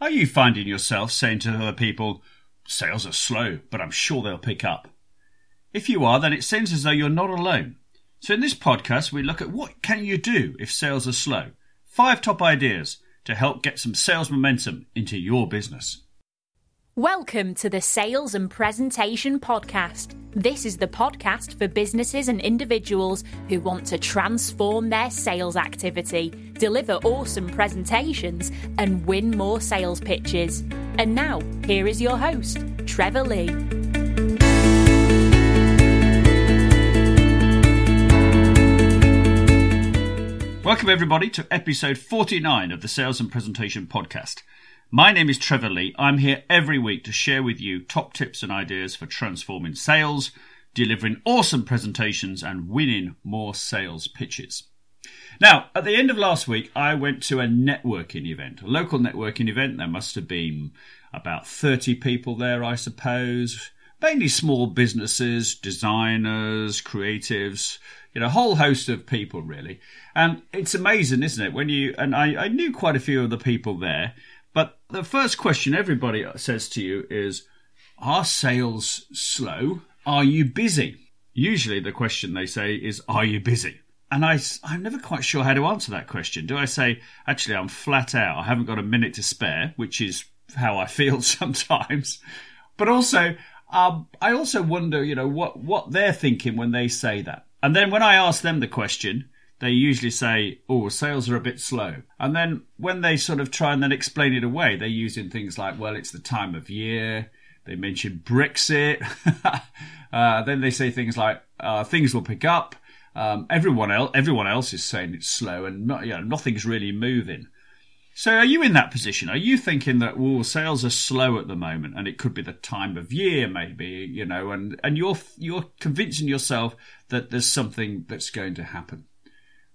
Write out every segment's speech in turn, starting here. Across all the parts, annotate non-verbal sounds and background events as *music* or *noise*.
Are you finding yourself saying to other people, sales are slow, but I'm sure they'll pick up? If you are, then it seems as though you're not alone. So in this podcast, we look at what can you do if sales are slow? Five top ideas to help get some sales momentum into your business. Welcome to the Sales and Presentation Podcast. This is the podcast for businesses and individuals who want to transform their sales activity, deliver awesome presentations, and win more sales pitches. And now, here is your host, Trevor Lee. Welcome, everybody, to episode 49 of the Sales and Presentation Podcast. My name is Trevor Lee. I'm here every week to share with you top tips and ideas for transforming sales, delivering awesome presentations, and winning more sales pitches. Now, at the end of last week, I went to a networking event, a local networking event. There must have been about 30 people there, I suppose. Mainly small businesses, designers, creatives, you know, a whole host of people really. And it's amazing, isn't it? When you, and I, I knew quite a few of the people there, but the first question everybody says to you is Are sales slow? Are you busy? Usually the question they say is Are you busy? And I, I'm never quite sure how to answer that question. Do I say, Actually, I'm flat out, I haven't got a minute to spare, which is how I *laughs* feel sometimes. But also, um, I also wonder, you know, what, what they're thinking when they say that. And then when I ask them the question, they usually say, oh, sales are a bit slow. And then when they sort of try and then explain it away, they're using things like, well, it's the time of year. They mention Brexit. *laughs* uh, then they say things like, uh, things will pick up. Um, everyone else, everyone else is saying it's slow and you know, nothing's really moving. So are you in that position? Are you thinking that well sales are slow at the moment and it could be the time of year maybe, you know, and and you're you're convincing yourself that there's something that's going to happen.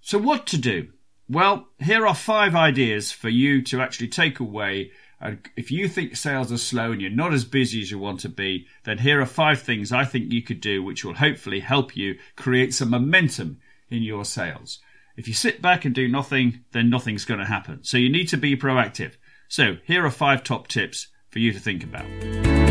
So, what to do? Well, here are five ideas for you to actually take away. And if you think sales are slow and you're not as busy as you want to be, then here are five things I think you could do which will hopefully help you create some momentum in your sales. If you sit back and do nothing, then nothing's going to happen. So you need to be proactive. So here are five top tips for you to think about.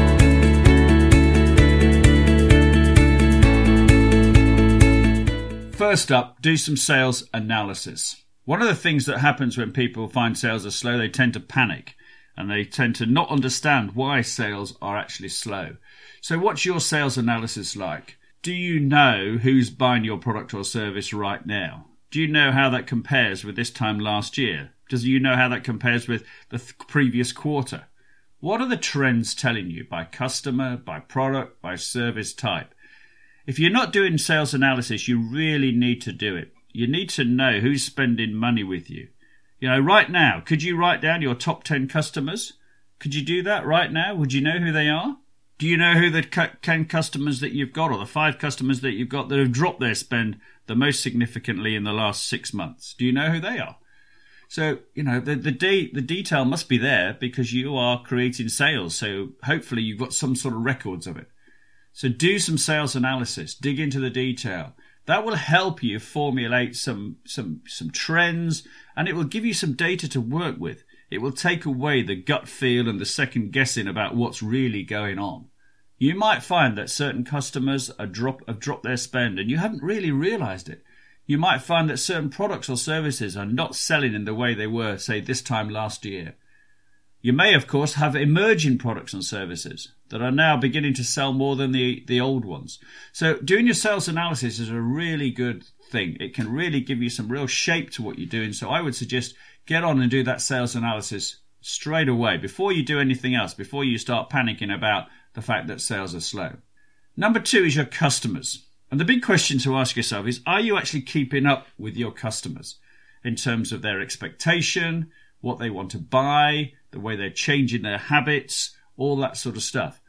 First up, do some sales analysis. One of the things that happens when people find sales are slow, they tend to panic and they tend to not understand why sales are actually slow. So, what's your sales analysis like? Do you know who's buying your product or service right now? Do you know how that compares with this time last year? Does you know how that compares with the th- previous quarter? What are the trends telling you by customer, by product, by service type? If you're not doing sales analysis, you really need to do it. You need to know who's spending money with you. You know, right now, could you write down your top 10 customers? Could you do that right now? Would you know who they are? Do you know who the 10 customers that you've got or the five customers that you've got that have dropped their spend the most significantly in the last six months? Do you know who they are? So, you know, the, the, de- the detail must be there because you are creating sales. So hopefully you've got some sort of records of it. So do some sales analysis, dig into the detail. That will help you formulate some some some trends and it will give you some data to work with. It will take away the gut feel and the second guessing about what's really going on. You might find that certain customers are drop, have dropped their spend and you haven't really realized it. You might find that certain products or services are not selling in the way they were, say, this time last year. You may, of course, have emerging products and services that are now beginning to sell more than the, the old ones. So doing your sales analysis is a really good thing. It can really give you some real shape to what you're doing. So I would suggest get on and do that sales analysis straight away before you do anything else, before you start panicking about the fact that sales are slow. Number two is your customers. And the big question to ask yourself is, are you actually keeping up with your customers in terms of their expectation, what they want to buy, the way they're changing their habits, all that sort of stuff.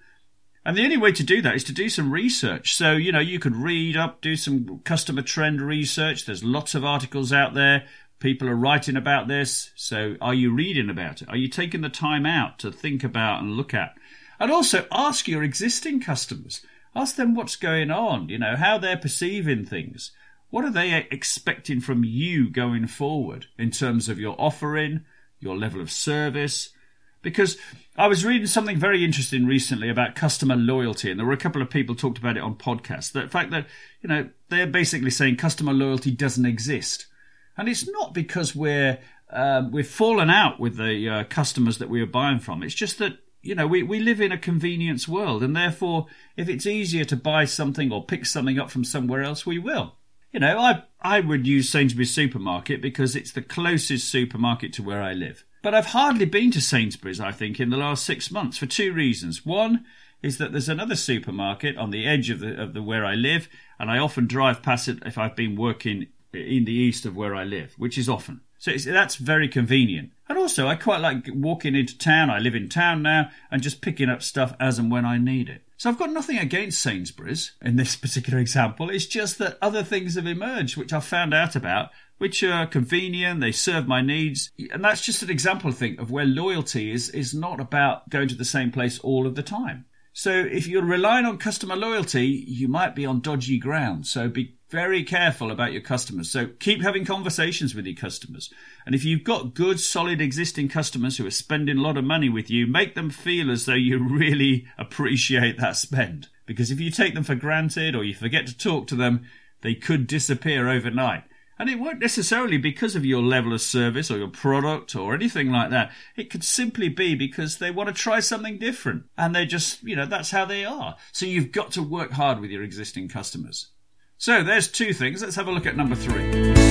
And the only way to do that is to do some research. So, you know, you could read up, do some customer trend research. There's lots of articles out there. People are writing about this. So, are you reading about it? Are you taking the time out to think about and look at? And also ask your existing customers. Ask them what's going on, you know, how they're perceiving things. What are they expecting from you going forward in terms of your offering, your level of service, Because I was reading something very interesting recently about customer loyalty, and there were a couple of people talked about it on podcasts. The fact that, you know, they're basically saying customer loyalty doesn't exist. And it's not because we're um, we've fallen out with the uh, customers that we are buying from. It's just that you know we, we live in a convenience world, and therefore, if it's easier to buy something or pick something up from somewhere else, we will. You know, I I would use Sainsbury's supermarket because it's the closest supermarket to where I live. But I've hardly been to Sainsbury's, I think, in the last six months for two reasons. One is that there's another supermarket on the edge of the of the where I live, and I often drive past it if I've been working in the east of where I live, which is often. So that's very convenient. And also, I quite like walking into town. I live in town now and just picking up stuff as and when I need it. So I've got nothing against Sainsbury's in this *laughs* particular example. It's just that other things have emerged which I've found out about, which are convenient, they serve my needs. And that's just an example, I think, of where loyalty is, is not about going to the same place all of the time. So if you're relying on customer loyalty, you might be on dodgy ground. So be very careful about your customers. So keep having conversations with your customers. And if you've got good, solid existing customers who are spending a lot of money with you, make them feel as though you really appreciate that spend. Because if you take them for granted or you forget to talk to them, they could disappear overnight. And it won't necessarily because of your level of service or your product or anything like that. It could simply be because they want to try something different. And they just, you know, that's how they are. So you've got to work hard with your existing customers. So there's two things. Let's have a look at number three.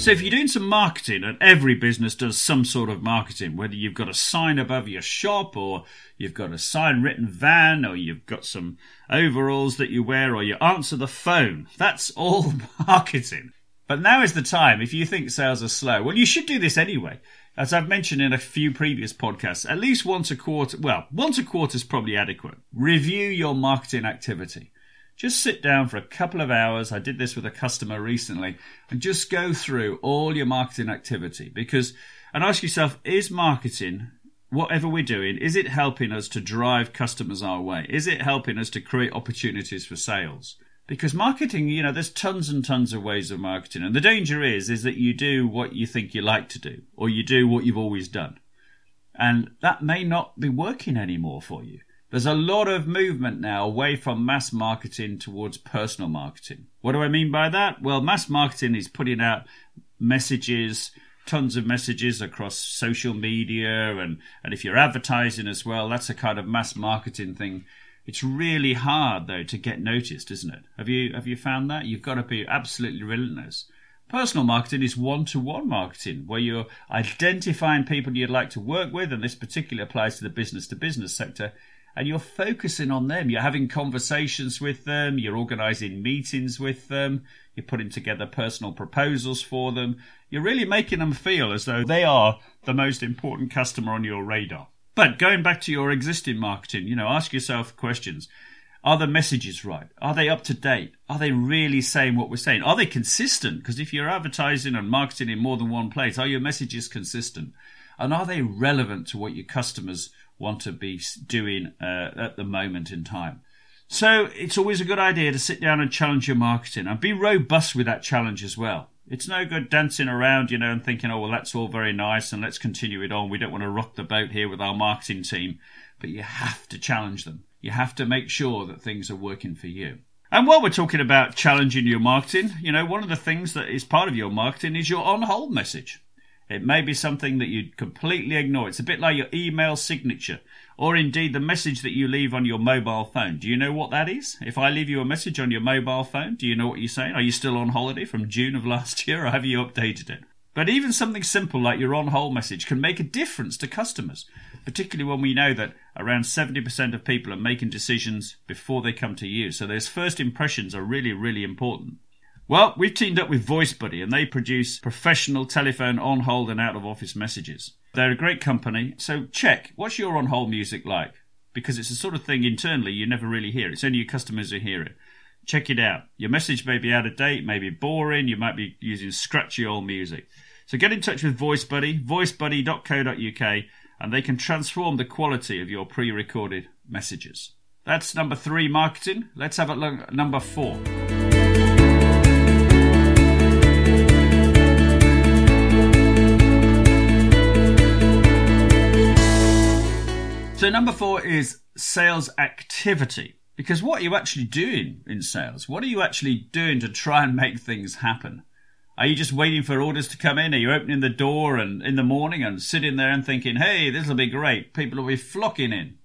So if you're doing some marketing, and every business does some sort of marketing, whether you've got a sign above your shop, or you've got a sign written van, or you've got some overalls that you wear, or you answer the phone, that's all *laughs* marketing. But now is the time, if you think sales are slow, well, you should do this anyway. As I've mentioned in a few previous podcasts, at least once a quarter, well, once a quarter is probably adequate. Review your marketing activity. Just sit down for a couple of hours. I did this with a customer recently and just go through all your marketing activity because, and ask yourself, is marketing, whatever we're doing, is it helping us to drive customers our way? Is it helping us to create opportunities for sales? because marketing you know there's tons and tons of ways of marketing and the danger is is that you do what you think you like to do or you do what you've always done and that may not be working anymore for you there's a lot of movement now away from mass marketing towards personal marketing what do i mean by that well mass marketing is putting out messages tons of messages across social media and and if you're advertising as well that's a kind of mass marketing thing it's really hard though to get noticed, isn't it? Have you have you found that? You've got to be absolutely relentless. Personal marketing is one-to-one marketing, where you're identifying people you'd like to work with, and this particularly applies to the business-to-business sector, and you're focusing on them. You're having conversations with them, you're organizing meetings with them, you're putting together personal proposals for them. You're really making them feel as though they are the most important customer on your radar. But going back to your existing marketing, you know, ask yourself questions. Are the messages right? Are they up to date? Are they really saying what we're saying? Are they consistent? Because if you're advertising and marketing in more than one place, are your messages consistent? And are they relevant to what your customers want to be doing uh, at the moment in time? So it's always a good idea to sit down and challenge your marketing and be robust with that challenge as well. It's no good dancing around, you know, and thinking, oh, well, that's all very nice and let's continue it on. We don't want to rock the boat here with our marketing team. But you have to challenge them. You have to make sure that things are working for you. And while we're talking about challenging your marketing, you know, one of the things that is part of your marketing is your on hold message. It may be something that you completely ignore. It's a bit like your email signature, or indeed the message that you leave on your mobile phone. Do you know what that is? If I leave you a message on your mobile phone, do you know what you're saying? Are you still on holiday from June of last *laughs* year, or have you updated it? But even something simple like your on hold message can make a difference to customers, particularly when we know that around 70% of people are making decisions before they come to you. So those first impressions are really, really important. Well, we've teamed up with VoiceBuddy and they produce professional telephone on hold and out of office messages. They're a great company, so check what's your on hold music like? Because it's the sort of thing internally you never really hear. It's only your customers who hear it. Check it out. Your message may be out of date, may be boring, you might be using scratchy old music. So get in touch with VoiceBuddy, voicebuddy.co.uk, and they can transform the quality of your pre recorded messages. That's number three marketing. Let's have a look at number four. So, number four is sales activity. Because what are you actually doing in sales? What are you actually doing to try and make things happen? Are you just waiting for orders to come in? Are you opening the door and in the morning and sitting there and thinking, hey, this will be great. People will be flocking in.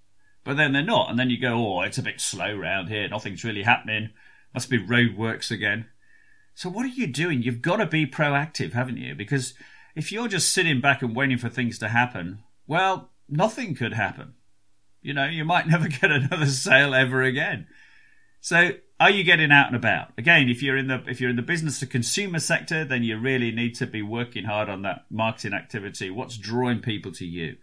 But then they're not. And then you go, oh, it's a bit slow round here. Nothing's really happening. Must be roadworks again. So what are you doing? You've got to be proactive, haven't you? Because if you're just sitting back and waiting for things to happen, well, nothing could happen. You know, you might *laughs* never get another sale ever again. So, are you getting out and about? Again, if you're in the if you're in the business to consumer sector, then you really need to be working hard on that marketing activity. What's drawing people to you?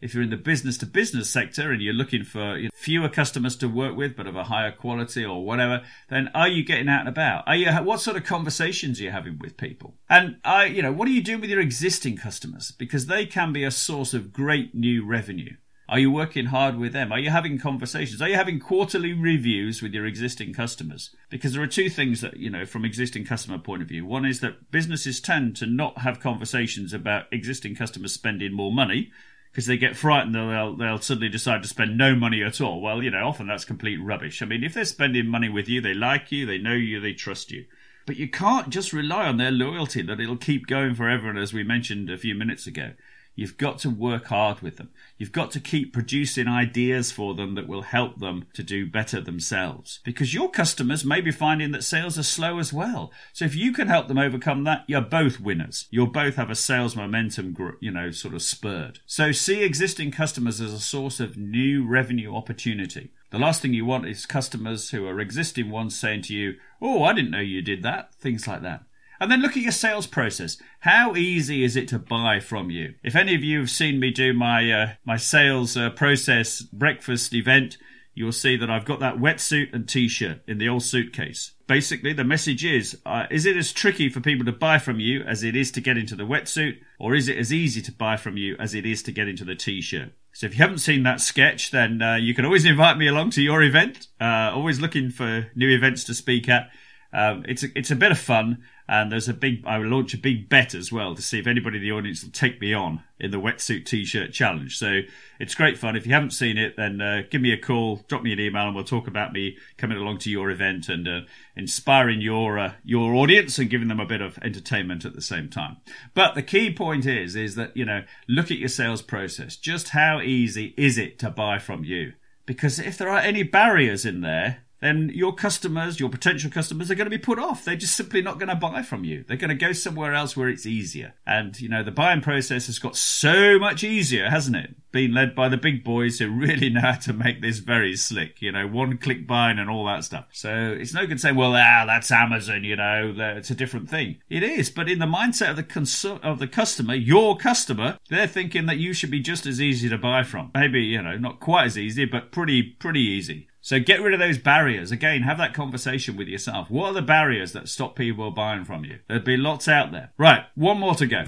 If you're in the business to business sector and you're looking for fewer customers to work with but of a higher quality or whatever, then are you getting out and about? Are you what sort of conversations are you having with people? And I, you know, what are you doing with your existing customers? Because they can be a source of great new revenue. Are you working hard with them? Are you having conversations? Are you having quarterly reviews with your existing customers? Because there are two things that, you know, from existing customer point of view. One is that businesses tend to not have conversations about existing customers spending more money because they get frightened they'll they'll suddenly decide to spend no money at all. Well, you know, often that's complete rubbish. I mean, if they're spending money with you, they like you, they know you, they trust you. But you can't just rely on their loyalty that it'll keep going forever, and as we mentioned a few minutes ago. You've got to work hard with them. You've got to keep producing ideas for them that will help them to do better themselves. Because your customers may be finding that sales are slow as well. So if you can help them overcome that, you're both winners. You'll both have a sales momentum, you know, sort of spurred. So see existing customers as a source of new revenue opportunity. The last thing you want is customers who are existing ones saying to you, Oh, I didn't know you did that. Things like that. And then look at your sales process. How easy is it to buy from you? If any of you have seen me do my uh, my sales uh, process breakfast event, you'll see that I've got that wetsuit and t-shirt in the old suitcase. Basically, the message is: uh, Is it as tricky for people to buy from you as it is to get into the wetsuit, or is it as easy to buy from you as it is to get into the t-shirt? So if you haven't seen that sketch, then uh, you can always invite me along to your event. Uh, always looking for new events to speak at. Um, it's a, it's a bit of fun, and there's a big. I will launch a big bet as well to see if anybody in the audience will take me on in the wetsuit t-shirt challenge. So it's great fun. If you haven't seen it, then uh, give me a call, drop me an email, and we'll talk about me coming along to your event and uh, inspiring your uh, your audience and giving them a bit of entertainment at the same time. But the key point is is that you know look at your sales process. Just how easy is it to buy from you? Because if there are any barriers in there, then your customers, your potential customers, are going to be put off. They're just simply not going to buy from you. They're going to go somewhere else where it's easier. And, you know, the buying process has got so much easier, hasn't it? Being led by the big boys who *laughs* really know how to make this very slick, you know, one click buying and all that stuff. So it's no good saying, well, ah, that's Amazon, you know, it's a different thing. It is, but in the mindset of the cons- of the customer, your customer, they're thinking that you should be just as easy to buy from. Maybe, you know, not quite as easy, but pretty, pretty easy. So get rid of those barriers. Again, have that conversation with yourself. What are the barriers that stop people buying from you? There'd be lots out there. Right, one more to go.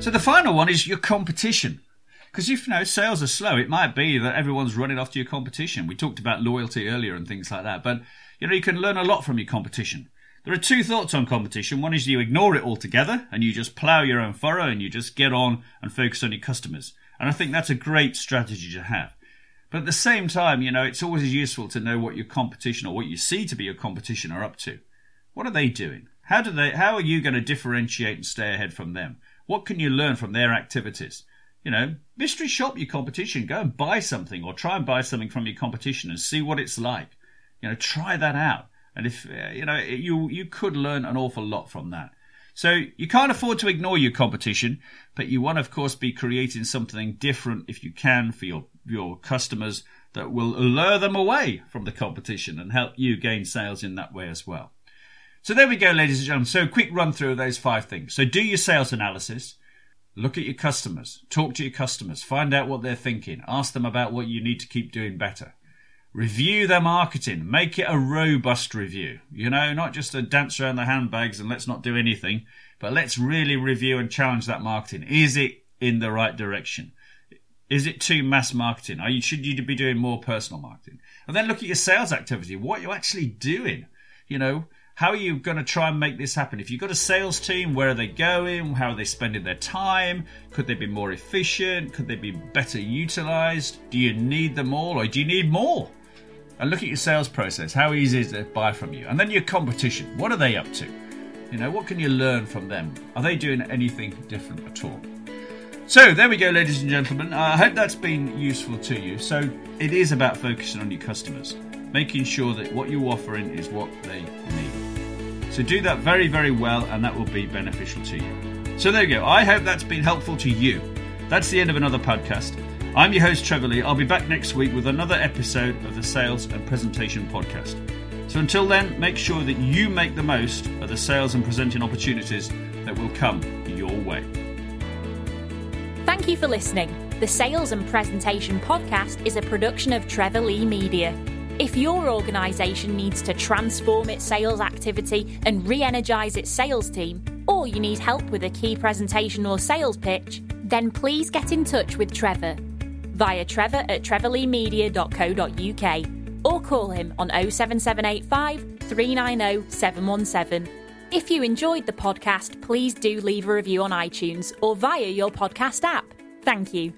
So the final one is your competition. Because if you know sales are slow, it might be that everyone's running off to your competition. We talked about loyalty earlier and things like that, but you know you can learn a lot from your competition. There are two thoughts on competition. One is you ignore it altogether and you just plough your own furrow and you just get on and focus on your customers. And I think that's a great strategy to have. But at the same time, you know, it's always useful to know what your competition or what you see to be your competition are up to. What are they doing? How do they how are you going to differentiate and stay ahead from them? What can you learn from their activities? You know, mystery shop your competition. Go and buy something or try and buy something from your competition and see what it's like. You know, try that out. And if uh, you know, you you could learn an awful lot from that. So you can't afford to ignore your competition, but you want of course, be creating something different if you can for your your customers that will lure them away from the competition and help you gain sales in that way as well. So there we go, ladies and gentlemen. So quick run through of those five things. So do your sales analysis. Look at your customers. Talk to your customers. Find out what they're thinking. Ask them about what you need to keep doing better. Review their marketing. Make it a robust review. You know, not just a dance around the handbags and let's not do anything, but let's really review and challenge that marketing. Is it in the right direction? Is it too mass marketing? You, should you be doing more personal marketing? And then look at your sales activity. What are you actually doing? You know, How are you going to try and make this happen? If you've got a sales team, where are they going? How are they spending their time? Could they be more efficient? Could they be better utilized? Do you need them all or do you need more? And look at your sales process. How easy is it to buy from you? And then your competition. What are they up to? You know, what can you learn from them? Are they doing anything different at all? So there we go, ladies and gentlemen. I hope that's been useful to you. So it is about focusing on your customers, making sure that what you're offering is what they need. So do that very, very well, and that will be beneficial to you. So there you go. I hope that's been helpful to you. That's the end of another podcast. I'm your host, Trevor Lee. I'll be back next week with another episode of the Sales and Presentation Podcast. So until then, make sure that you make the most of the sales and presenting opportunities that will come your way. Thank you for listening. The Sales and Presentation Podcast is a production of Trevor Lee Media. If your organisation needs to transform its sales activity and re energise its sales team, or you need help with a key presentation or sales pitch, then please get in touch with Trevor via trevor at trevorleemedia.co.uk or call him on 07785 390 717. If you enjoyed the podcast, please do leave a review on iTunes or via your podcast app. Thank you.